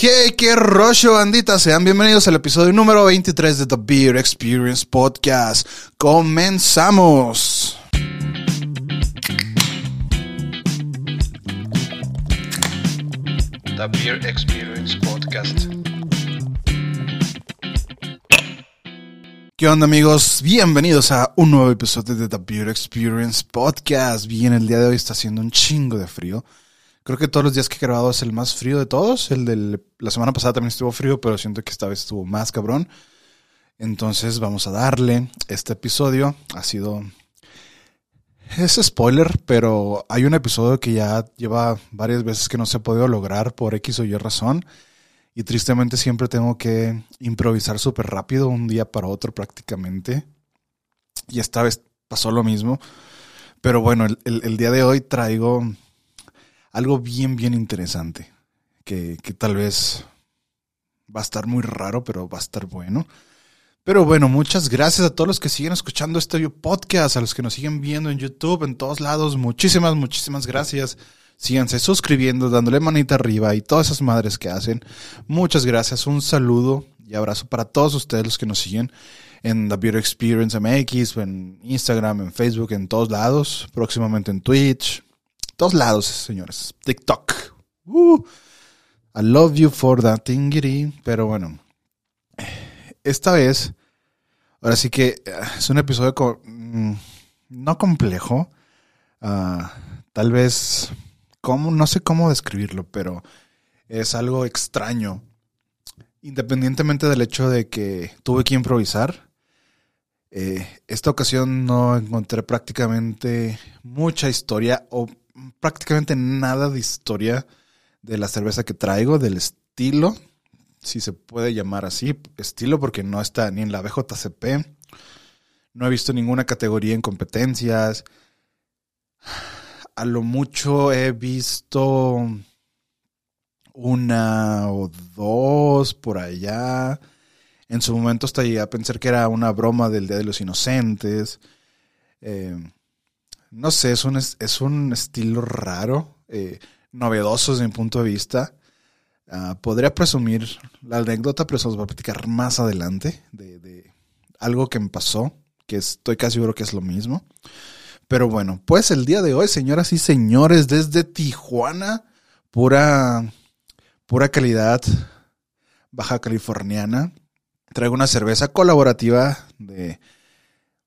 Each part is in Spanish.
Hey, qué rollo, bandita. Sean bienvenidos al episodio número 23 de The Beer Experience Podcast. Comenzamos. The Beer Experience Podcast. ¿Qué onda amigos? Bienvenidos a un nuevo episodio de The Beer Experience Podcast. Bien, el día de hoy está haciendo un chingo de frío. Creo que todos los días que he grabado es el más frío de todos. El de la semana pasada también estuvo frío, pero siento que esta vez estuvo más cabrón. Entonces vamos a darle. Este episodio ha sido... Es spoiler, pero hay un episodio que ya lleva varias veces que no se ha podido lograr por X o Y razón. Y tristemente siempre tengo que improvisar súper rápido, un día para otro prácticamente. Y esta vez pasó lo mismo. Pero bueno, el, el día de hoy traigo algo bien, bien interesante, que, que tal vez va a estar muy raro, pero va a estar bueno. Pero bueno, muchas gracias a todos los que siguen escuchando este podcast, a los que nos siguen viendo en YouTube, en todos lados. Muchísimas, muchísimas gracias. Síganse suscribiendo, dándole manita arriba y todas esas madres que hacen. Muchas gracias. Un saludo y abrazo para todos ustedes los que nos siguen en The Beauty Experience MX, en Instagram, en Facebook, en todos lados. Próximamente en Twitch, todos lados, señores. TikTok. Uh, I love you for that thingy. Pero bueno, esta vez, ahora sí que eh, es un episodio mm, no complejo. Ah, tal vez, como, no sé cómo describirlo, pero es algo extraño. Independientemente del hecho de que tuve que improvisar, eh, esta ocasión no encontré prácticamente mucha historia o prácticamente nada de historia de la cerveza que traigo, del estilo, si se puede llamar así, estilo porque no está ni en la BJCP. No he visto ninguna categoría en competencias. A lo mucho he visto una o dos por allá. En su momento hasta llegué a pensar que era una broma del Día de los Inocentes. Eh, no sé, es un, es un estilo raro, eh, novedoso desde mi punto de vista. Ah, podría presumir la anécdota, pero se los voy a platicar más adelante de, algo que me pasó, que estoy casi seguro que es lo mismo. Pero bueno, pues el día de hoy, señoras y señores, desde Tijuana, pura, pura calidad baja californiana, traigo una cerveza colaborativa de,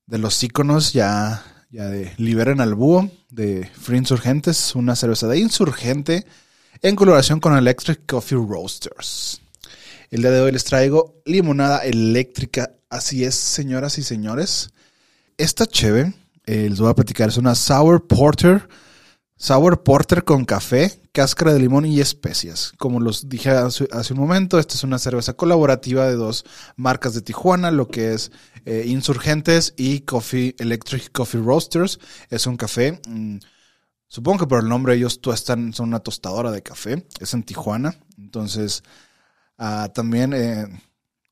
de los íconos ya ya de Liberen al Búho, de Free Insurgentes, una cerveza de insurgente en colaboración con Electric Coffee Roasters. El día de hoy les traigo limonada eléctrica. Así es, señoras y señores. Esta cheve, eh, les voy a platicar, es una Sour Porter. Sour Porter con café, cáscara de limón y especias. Como los dije hace, un momento, esta es una cerveza colaborativa de dos marcas de Tijuana, lo que es eh, Insurgentes y Coffee Electric Coffee Roasters. Es un café. Mm, supongo que por el nombre ellos están, son una tostadora de café. Es en Tijuana. Entonces, ah, también, eh,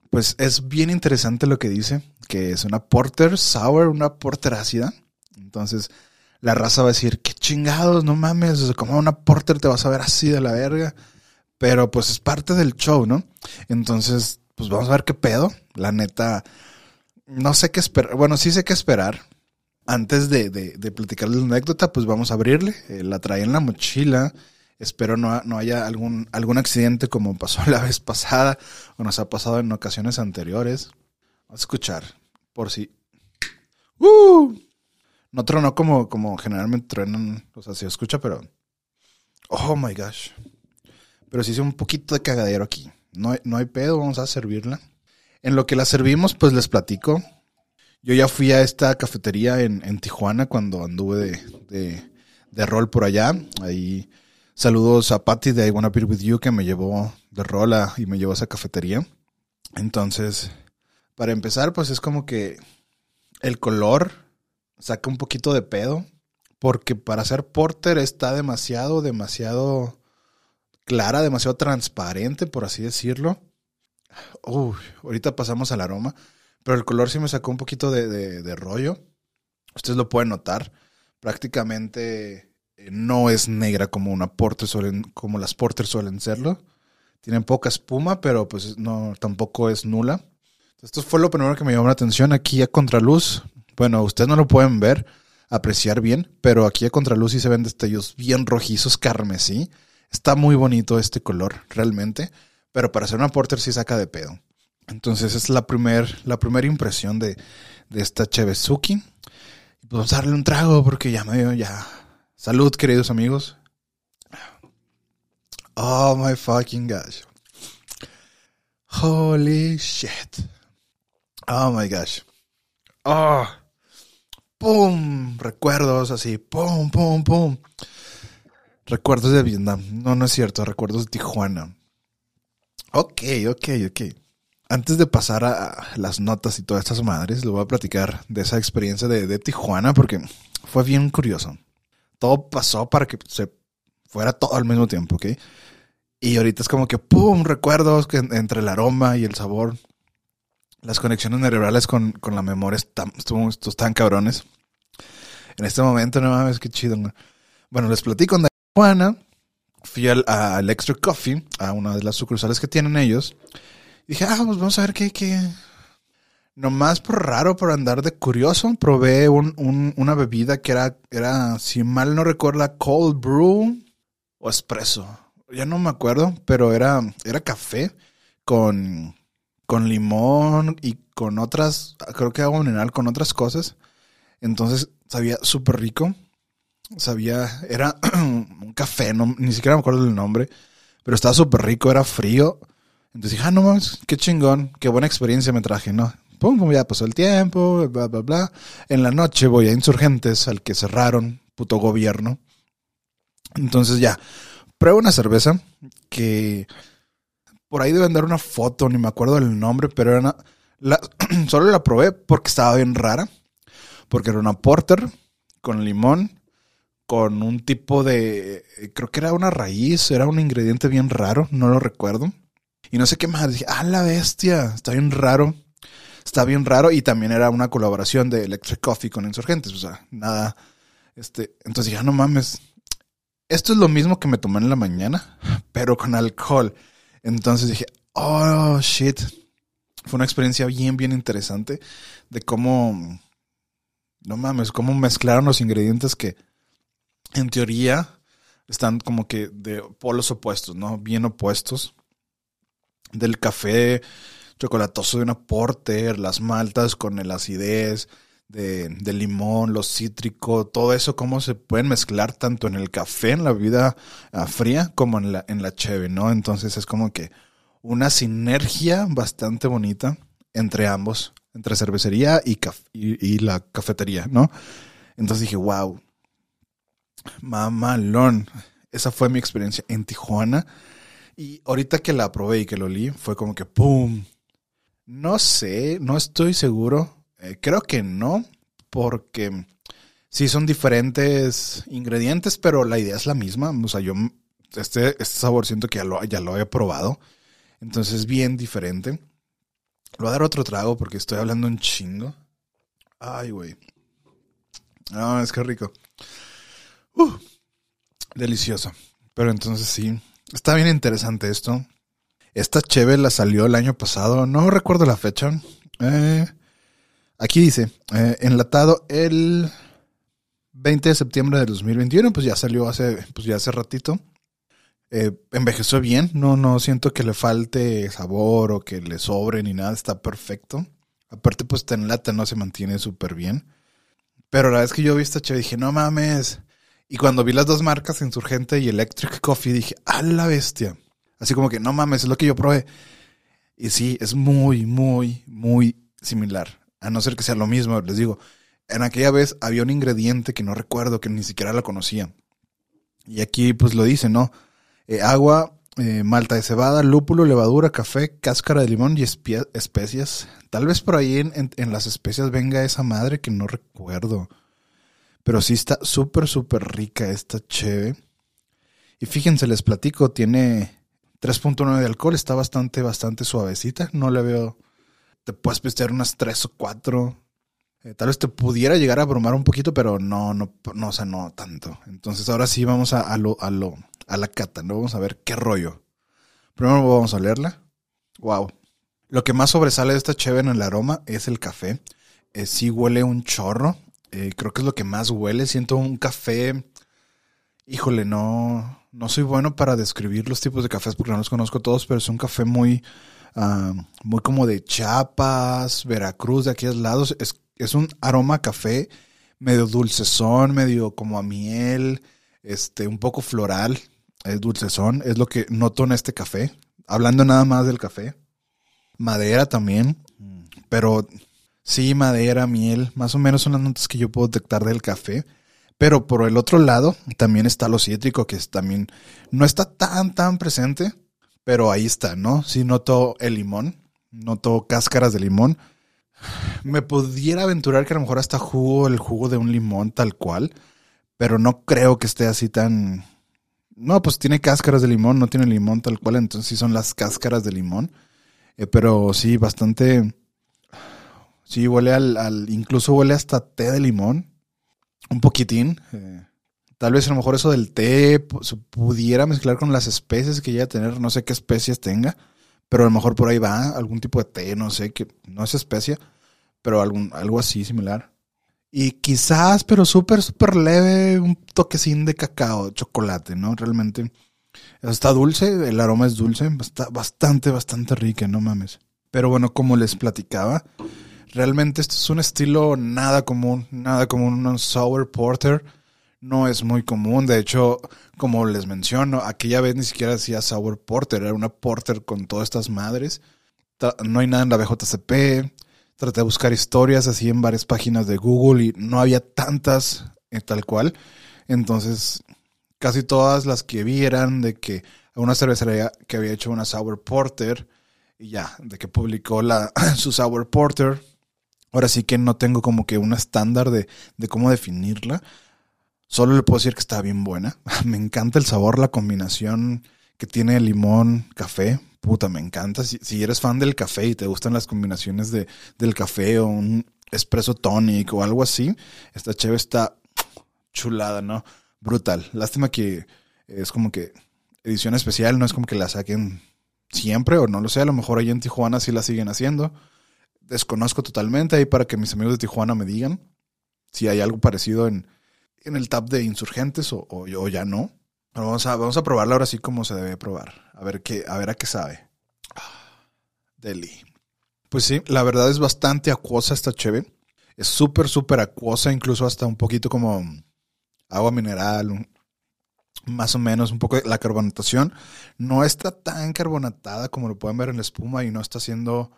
pues es bien interesante lo que dice, que es una porter sour, una porter ácida. Entonces, la raza va a decir, qué chingados, no mames, como una porter te vas a ver así de la verga. Pero pues es parte del show, ¿no? Entonces, pues vamos a ver qué pedo. La neta, no sé qué esperar. Bueno, sí sé qué esperar. Antes de, de, platicarles la anécdota, pues vamos a abrirle. Eh, la trae en la mochila. Espero no, no haya algún, algún accidente como pasó la vez pasada o nos ha pasado en ocasiones anteriores. Vamos a escuchar, por si. ¡Uh! No tronó como, como generalmente truenan, o sea, se escucha, pero... Oh my gosh. Pero sí hice un poquito de cagadero aquí. No no hay pedo, vamos a servirla. En lo que la servimos, pues les platico. Yo ya fui a esta cafetería en, en Tijuana cuando anduve de, de, de, rol por allá. Ahí saludos a Patty de I Wanna Be With You que me llevó de rol y me llevó a esa cafetería. Entonces, para empezar, pues es como que el color saca un poquito de pedo. Porque para ser porter está demasiado, demasiado clara, demasiado transparente, por así decirlo. Uy, ahorita pasamos al aroma. Pero el color sí me sacó un poquito de, rollo. Ustedes lo pueden notar. Prácticamente eh, no es negra como una porter suelen, como las porter suelen serlo. Tiene poca espuma, pero pues no, tampoco es nula. Esto fue lo primero que me llamó la atención aquí a contraluz. Bueno, ustedes no lo pueden ver, apreciar bien, pero aquí a contraluz sí se ven destellos bien rojizos, carmesí. Está muy bonito este color, realmente. Pero para hacer una porter sí saca de pedo. Entonces es la primera la primera impresión de, de esta Chevesuki. Pues vamos a darle un trago porque ya me ya. Salud, queridos amigos. Oh my fucking gosh. Holy shit. Oh my gosh. Oh. Pum. Recuerdos así. Pum, pum, pum. Recuerdos de Vietnam. No, no es cierto. Recuerdos de Tijuana. Ok, ok, ok. Antes de pasar a las notas y todas estas madres, les voy a platicar de esa experiencia de, de Tijuana porque fue bien curioso. Todo pasó para que se fuera todo al mismo tiempo, ¿ok? Y ahorita es como que, ¡pum! Recuerdos que entre el aroma y el sabor. Las conexiones cerebrales con, con la memoria están, están cabrones. En este momento, no mames, qué chido. Bueno, les platico de Juana. Fui al, a Electric Coffee, a una de las sucursales que tienen ellos. Dije, ah, pues vamos a ver qué, qué. Nomás por raro, por andar de curioso, probé un, un, una bebida que era, era, si mal no recuerdo, cold brew o espresso ya no me acuerdo, pero era, era café con, con limón y con otras, creo que agua mineral con otras cosas. Entonces sabía súper rico. Sabía, era un café, no, ni siquiera me acuerdo del nombre, pero estaba súper rico, era frío. Entonces dije, ah, no qué chingón, qué buena experiencia me traje, ¿no? Pum, pum, ya pasó el tiempo, bla, bla, bla. En la noche voy a Insurgentes, al que cerraron, puto gobierno. Entonces ya, pruebo una cerveza que por ahí deben dar una foto, ni me acuerdo del nombre, pero era la, solo la probé porque estaba bien rara, porque era una porter con limón, con un tipo de, creo que era una raíz, era un ingrediente bien raro, no lo recuerdo. Y no sé qué más, dije, ah, la bestia, está bien raro, está bien raro, y también era una colaboración de Electric Coffee con Insurgentes, o sea, nada, este, entonces dije, ah, no mames, esto es lo mismo que me tomé en la mañana, pero con alcohol. Entonces dije, oh, shit. Fue una experiencia bien, bien interesante de cómo, no mames, cómo mezclaron los ingredientes que en teoría están como que de polos opuestos, ¿no? Bien opuestos. Del café chocolatoso de una porter, las maltas con el acidez, de, limón, lo cítrico, todo eso, cómo se pueden mezclar tanto en el café, en la bebida ah, fría, como en la, en la cheve, ¿no? Entonces es como que una sinergia bastante bonita entre ambos, entre cervecería y, y, la cafetería, ¿no? Entonces dije, wow, mamalón. Esa fue mi experiencia en Tijuana. Y ahorita que la probé y que lo olí, fue como que ¡pum! No sé, no estoy seguro eh, creo que no, porque sí son diferentes ingredientes, pero la idea es la misma. O sea, yo este, este sabor siento que ya lo, ya lo he probado. Entonces es bien diferente. Le voy a dar otro trago porque estoy hablando un chingo. Ay, güey. No, es que rico. Delicioso. Pero entonces sí. Está bien interesante esto. Esta cheve la salió el año pasado. No recuerdo la fecha. Eh, Aquí dice, eh, enlatado el 20 de septiembre de 2021, pues ya salió hace, pues ya hace ratito. Eh, envejeció bien, no, no siento que le falte sabor o que le sobre ni nada, está perfecto. Aparte, pues está en lata, no se mantiene súper bien. Pero la vez que yo vi esta chévere dije, no mames. Y cuando vi las dos marcas, Insurgente y Electric Coffee, dije, a la bestia. Así como que, no mames, es lo que yo probé. Y sí, es muy, muy, muy similar a no ser que sea lo mismo, les digo, en aquella vez había un ingrediente que no recuerdo, que ni siquiera la conocía. Y aquí pues lo dice, ¿no? Eh, agua, eh, malta de cebada, lúpulo, levadura, café, cáscara de limón y especias. Tal vez por ahí en, en, las especias venga esa madre que no recuerdo. Pero sí está súper, súper rica esta cheve. Y fíjense, les platico, tiene 3.9 de alcohol, está bastante, bastante suavecita. No le veo te puedes pistear unas tres o cuatro. Eh, tal vez te pudiera llegar a abrumar un poquito, pero no, no, no, o sea, no tanto. Entonces ahora sí vamos a, lo, a, lo, a la cata, ¿no? Vamos a ver qué rollo. Primero vamos a leerla. Wow. Lo que más sobresale de esta cheve en el aroma es el café. Eh, sí huele un chorro. Eh, creo que es lo que más huele. Siento un café. Híjole, no, no soy bueno para describir los tipos de cafés porque no los conozco todos, pero es un café muy, ah, muy como de Chiapas, Veracruz, de aquellos lados. Es, es un aroma café medio dulcezón, medio como a miel, este, un poco floral. Es dulcezón, es lo que noto en este café. Hablando nada más del café. Madera también, pero Sí, madera, miel, más o menos son las notas que yo puedo detectar del café. Pero por el otro lado también está lo cítrico, que es también no está tan, tan presente, pero ahí está, ¿no? Sí noto el limón, noto cáscaras de limón. Me pudiera aventurar que a lo mejor hasta jugo, el jugo de un limón tal cual, pero no creo que esté así tan... No, pues tiene cáscaras de limón, no tiene limón tal cual, entonces sí son las cáscaras de limón. Eh, pero sí, bastante Sí, huele al, incluso huele hasta té de limón. Un poquitín. Eh, tal vez a lo mejor eso del té se pudiera mezclar con las especies que ya tener. No sé qué especies tenga. Pero a lo mejor por ahí va algún tipo de té, no sé, que no es especia, pero algún, algo así similar. Y quizás, pero súper, súper leve, un toquecín de cacao, chocolate, ¿no? Realmente está dulce, el aroma es dulce, está bastante, bastante rica, no mames. Pero bueno, como les platicaba, Realmente este es un estilo nada común, nada común, un sour porter. No es muy común, de hecho, como les menciono, aquella vez ni siquiera hacía sour porter, era una porter con todas estas madres. No hay nada en la BJCP. Traté de buscar historias así en varias páginas de Google y no había tantas eh, tal cual. Entonces, casi todas las que vi eran de que una cervecería que había hecho una sour porter y ya, de que publicó la, su sour porter Ahora sí que no tengo como que un estándar de, cómo definirla. Solo le puedo decir que está bien buena. me encanta el sabor, la combinación que tiene limón, café. Puta, me encanta. Si, eres fan del café y te gustan las combinaciones de, del café o un espresso tonic o algo así, esta cheve está chulada, ¿no? Brutal. Lástima que es como que edición especial, no es como que la saquen siempre o no lo sé. A lo mejor ahí en Tijuana sí la siguen haciendo desconozco totalmente ahí para que mis amigos de Tijuana me digan si hay algo parecido en, en el tab de insurgentes o, o, ya no. Vamos a, vamos a probarla ahora sí como se debe probar. A ver, qué, a ver a qué sabe. Ah, deli. Pues sí, la verdad es bastante acuosa esta cheve. Es súper, súper acuosa, incluso hasta un poquito como agua mineral, más o menos un poco la carbonatación. No está tan carbonatada como lo pueden ver en la espuma y no está haciendo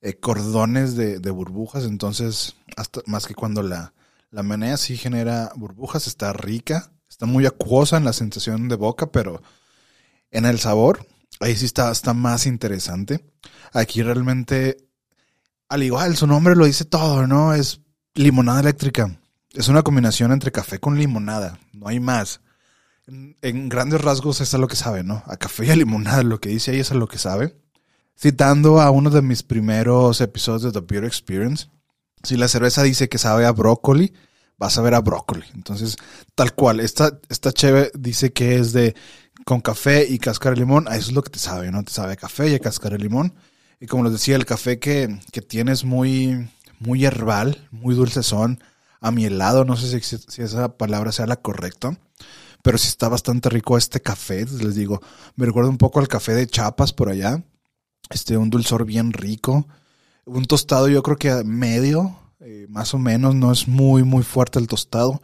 eh, cordones de, burbujas, entonces, hasta más que cuando la, la menea sí genera burbujas, está rica, está muy acuosa en la sensación de boca, pero en el sabor, ahí sí está, está más interesante. Aquí realmente, al igual, su nombre lo dice todo, ¿no? Es limonada eléctrica. Es una combinación entre café con limonada, no hay más. En, grandes rasgos, es lo que sabe, ¿no? A café y a limonada, lo que dice ahí es lo que sabe citando a uno de mis primeros episodios de The Beer Experience, si la cerveza dice que sabe a brócoli, vas a ver a brócoli. Entonces, tal cual, esta, esta dice que es de con café y cáscara de limón, a eso es lo que te sabe, ¿no? Te sabe a café y cáscara de limón. Y como les decía, el café que, que muy, muy herbal, muy dulcezón, amielado, no sé si, si esa palabra sea la correcta, pero sí está bastante rico este café, les digo, me recuerda un poco al café de Chiapas por allá, este, un dulzor bien rico. Un tostado yo creo que medio, eh, más o menos, no es muy, muy fuerte el tostado.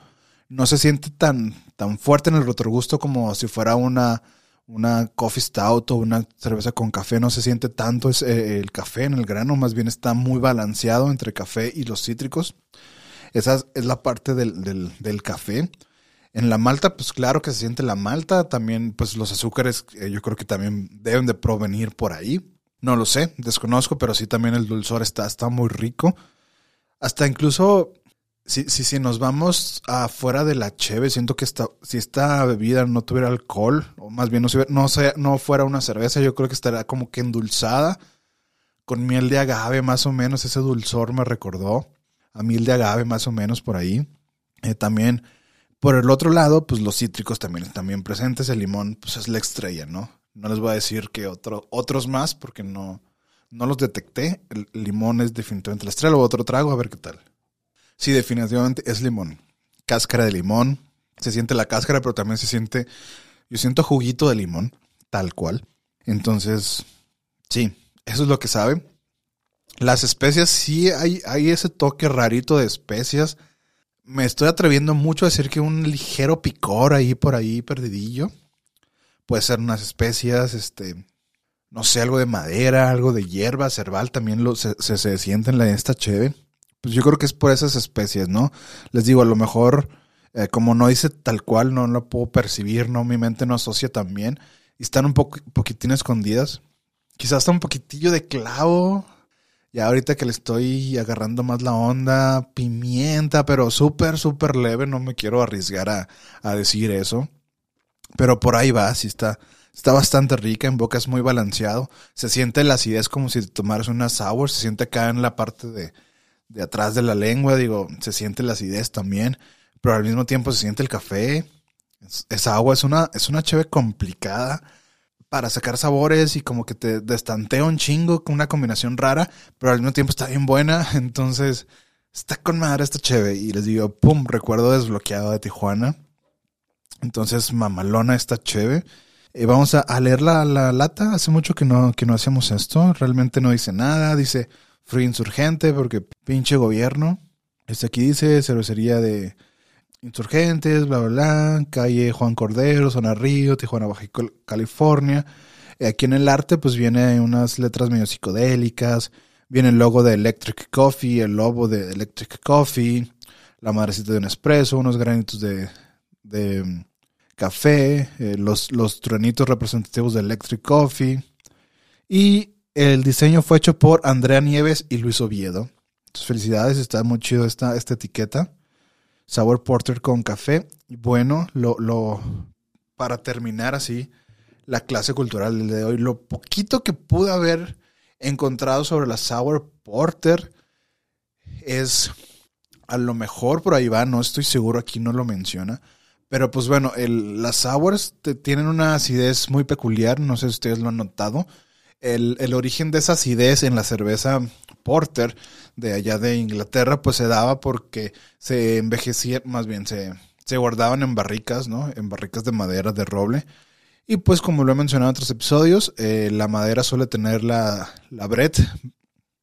No se siente tan, tan fuerte en el retrogusto como si fuera una, una coffee stout o una cerveza con café. No se siente tanto es, eh, el café en el grano, más bien está muy balanceado entre café y los cítricos. Esa es la parte del, del, del café. En la malta, pues claro que se siente la malta. También, pues los azúcares, eh, yo creo que también deben de provenir por ahí. No lo sé, desconozco, pero sí también el dulzor está, está muy rico. Hasta incluso, si, si, si nos vamos afuera de la cheve, siento que si esta bebida no tuviera alcohol, o más bien no, no, no fuera una cerveza, yo creo que estaría como que endulzada, con miel de agave más o menos, ese dulzor me recordó a miel de agave más o menos por ahí. Eh, también, por el otro lado, pues los cítricos también están presentes, el limón pues es la estrella, ¿no? No les voy a decir que otro, otros más porque no, no los detecté. El limón es definitivamente la estrella. Otro trago, a ver qué tal. Sí, definitivamente es limón. Cáscara de limón. Se siente la cáscara, pero también se siente. Yo siento juguito de limón, tal cual. Entonces, sí, eso es lo que sabe. Las especias, sí hay, hay ese toque rarito de especias. Me estoy atreviendo mucho a decir que un ligero picor ahí por ahí perdidillo. Puede ser unas especias, este, no sé, algo de madera, algo de hierba, cerval, también lo, se, se, siente en la, esta cheve. Pues yo creo que es por esas especies, ¿no? Les digo, a lo mejor, eh, como no dice tal cual, no lo puedo percibir, ¿no? Mi mente no asocia tan bien. Y están un poco, poquitín escondidas. Quizás hasta un poquitillo de clavo. Ya ahorita que le estoy agarrando más la onda, pimienta, pero súper, súper leve, no me quiero arriesgar a, a decir eso. Pero por ahí va, sí está, está bastante rica, en boca es muy balanceado. Se siente la acidez como si tomaras una sour, se siente acá en la parte de, de atrás de la lengua, digo, se siente la acidez también, pero al mismo tiempo se siente el café. esa agua es una, es una cheve complicada para sacar sabores y como que te destantea un chingo con una combinación rara, pero al mismo tiempo está bien buena, entonces está con madre esta cheve. Y les digo, pum, recuerdo desbloqueado de Tijuana. Entonces, mamalona esta cheve. Eh, vamos a, leer la, la, lata. Hace mucho que no, que no hacemos esto. Realmente no dice nada. Dice Free Insurgente porque pinche gobierno. Este aquí dice cervecería de Insurgentes, bla, bla, bla. Calle Juan Cordero, Zona Río, Tijuana, Baja California. Eh, aquí en el arte pues viene unas letras medio psicodélicas. Viene el logo de Electric Coffee, el logo de Electric Coffee, la madrecita de un espresso, unos granitos de, de café, eh, los, los truenitos representativos de Electric Coffee. Y el diseño fue hecho por Andrea Nieves y Luis Oviedo. Entonces, felicidades, está muy chido esta, esta etiqueta. Sour Porter con café. Bueno, lo, lo, para terminar así, la clase cultural de hoy, lo poquito que pude haber encontrado sobre la Sour Porter es a lo mejor por ahí va, no estoy seguro, aquí no lo menciona, pero pues bueno, el, las sours tienen una acidez muy peculiar, no sé si ustedes lo han notado. El, el, origen de esa acidez en la cerveza Porter de allá de Inglaterra, pues se daba porque se envejecían, más bien se, se guardaban en barricas, ¿no? En barricas de madera, de roble. Y pues como lo he mencionado en otros episodios, eh, la madera suele tener la, la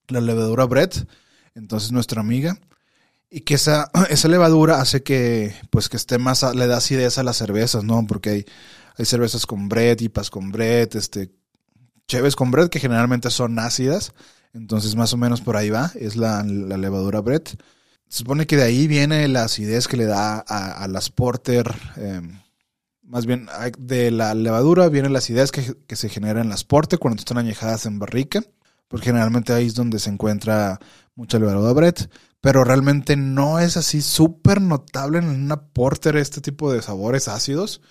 la levadura Brett. Entonces nuestra amiga y que esa, esa levadura hace que, pues, que esté más, le da acidez a las cervezas, ¿no? Porque hay, hay cervezas con bread, IPAs con bread, este, cheves con bread que generalmente son ácidas. Entonces, más o menos por ahí va, es la, levadura bread. Se supone que de ahí viene la acidez que le da a, las porter. Em, más bien, de la levadura viene la acidez que, que se genera en las porter cuando están añejadas en barrica. Porque generalmente ahí es donde se encuentra mucha levadura bread pero realmente no es así súper notable en una porter este tipo de sabores ácidos.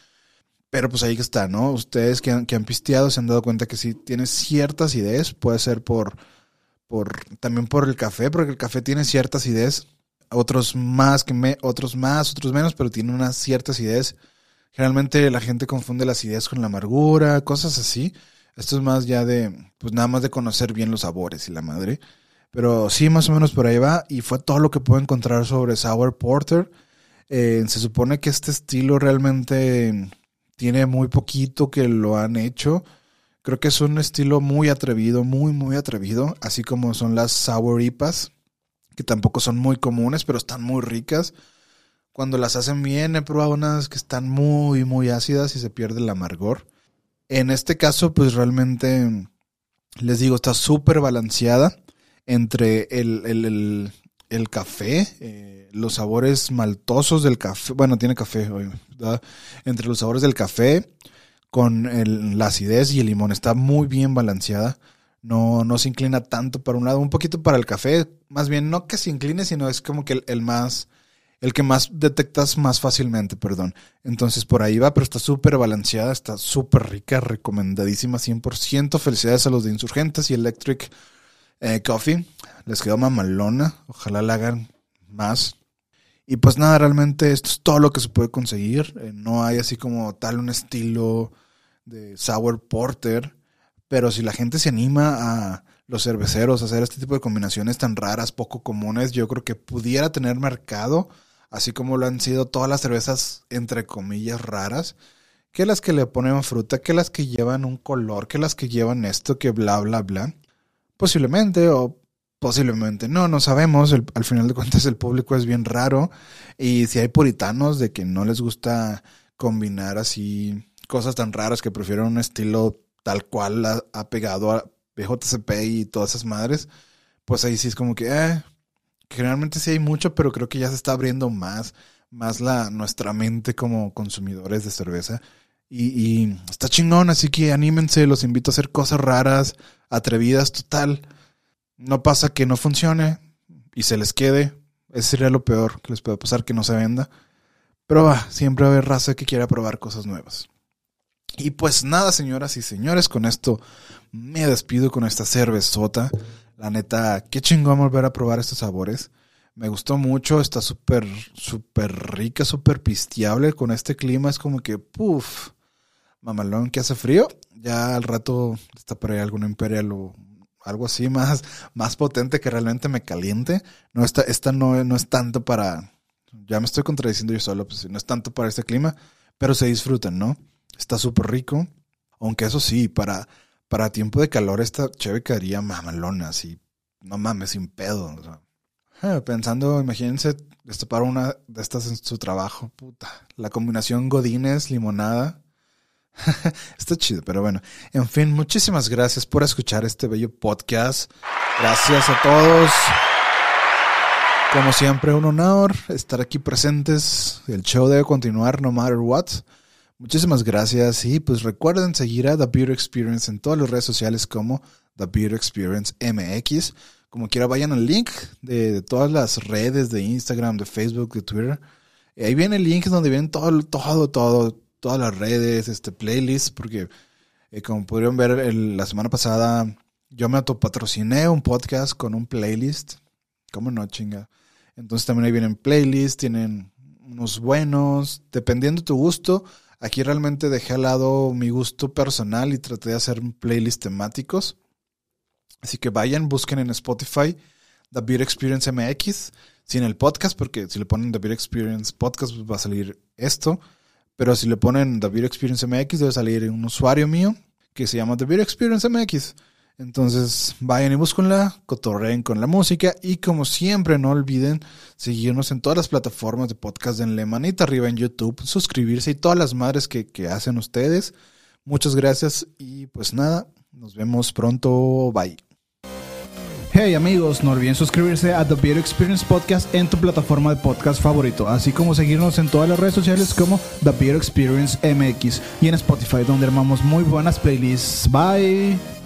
Pero pues ahí está, ¿no? Ustedes que han, que han pisteado se han dado cuenta que sí tiene cierta acidez. Puede ser por, por también por el café, porque el café tiene cierta acidez. Otros más, que me, otros más, otros menos, pero tiene una cierta acidez. Generalmente la gente confunde la acidez con la amargura, cosas así. Esto es más ya de, pues nada más de conocer bien los sabores y la madre. Pero sí, más o menos por ahí va. Y fue todo lo que puedo encontrar sobre Sour Porter. Eh, se supone que este estilo realmente tiene muy poquito que lo han hecho. Creo que es un estilo muy atrevido, muy, muy atrevido. Así como son las Sour IPAs, que tampoco son muy comunes, pero están muy ricas. Cuando las hacen bien, he probado unas que están muy, muy ácidas y se pierde el amargor. En este caso, pues realmente, les digo, está súper balanceada entre el, café, eh, los sabores maltosos del café, bueno, tiene café, entre los sabores del café con la acidez y el limón, está muy bien balanceada. No, no se inclina tanto para un lado, un poquito para el café, más bien no que se incline, sino es como que el, más, el que más detectas más fácilmente, perdón. Entonces por ahí va, pero está súper balanceada, está súper rica, recomendadísima 100%. Felicidades a los de Insurgentes y Electric eh, Coffee. Les quedó mamalona. Ojalá la hagan más. Y pues nada, realmente esto es todo lo que se puede conseguir. Eh, no hay así como tal un estilo de Sour Porter. Pero si la gente se anima a los cerveceros a hacer este tipo de combinaciones tan raras, poco comunes, yo creo que pudiera tener mercado, así como lo han sido todas las cervezas, entre comillas, raras, que las que le ponen fruta, que las que llevan un color, que las que llevan esto, que bla, bla, bla. Posiblemente o posiblemente no, no sabemos. al final de cuentas el público es bien raro y si hay puritanos de que no les gusta combinar así cosas tan raras que prefieren un estilo tal cual ha, pegado a BJCP y todas esas madres, pues ahí sí es como que, eh, generalmente sí hay mucho, pero creo que ya se está abriendo más, más la, nuestra mente como consumidores de cerveza. Y, está chingón, así que anímense, los invito a hacer cosas raras, atrevidas, total. No pasa que no funcione y se les quede. Ese sería lo peor que les puede pasar, que no se venda. Pero va, siempre va a haber raza que quiera probar cosas nuevas. Y pues nada, señoras y señores, con esto me despido con esta cervezota. La neta, qué chingón volver a probar estos sabores. Me gustó mucho, está súper, súper rica, súper pisteable. Con este clima es como que, puff, mamalón que hace frío. Ya al rato está por ahí algún imperial o algo así más, más potente que realmente me caliente. No, esta, esta no, no es tanto para, ya me estoy contradiciendo yo solo, pues no es tanto para este clima, pero se disfrutan, ¿no? Está súper rico. Aunque eso sí, para, para tiempo de calor esta chévere quedaría mamalona, así. No mames, sin pedo. Eh, pensando, imagínense para una de estas en su trabajo. Puta. La combinación Godines, limonada. Está chido, pero bueno. En fin, muchísimas gracias por escuchar este bello podcast. Gracias a todos. Como siempre, un honor estar aquí presentes. El show debe continuar no matter what. Muchísimas gracias y pues recuerden seguir a The Beer Experience en todas las redes sociales como The Beer Experience MX. Como quiera vayan al link de, todas las redes de Instagram, de Facebook, de Twitter. ahí viene el link donde vienen todo, todo, todo, todas las redes, este playlist, porque eh, como pudieron ver la semana pasada, yo me autopatrociné un podcast con un playlist. ¿Cómo no, chinga? Entonces también ahí vienen playlists, tienen unos buenos, dependiendo de tu gusto Aquí realmente dejé al lado mi gusto personal y traté de hacer playlists temáticos. Así que vayan, busquen en Spotify The Beer Experience MX, sin el podcast, porque si le ponen The Beer Experience Podcast pues va a salir esto. Pero si le ponen The Beer Experience MX debe salir un usuario mío que se llama The Beer Experience MX. Entonces vayan y búsquenla, cotorreen con la música y como siempre no olviden seguirnos en todas las plataformas de podcast, denle manita arriba en YouTube, suscribirse y todas las madres que, que hacen ustedes. Muchas gracias y pues nada, nos vemos pronto, bye. Hey amigos, no olviden suscribirse a The Beer Experience Podcast en tu plataforma de podcast favorito, así como seguirnos en todas las redes sociales como The Beer Experience MX y en Spotify donde armamos muy buenas playlists. Bye.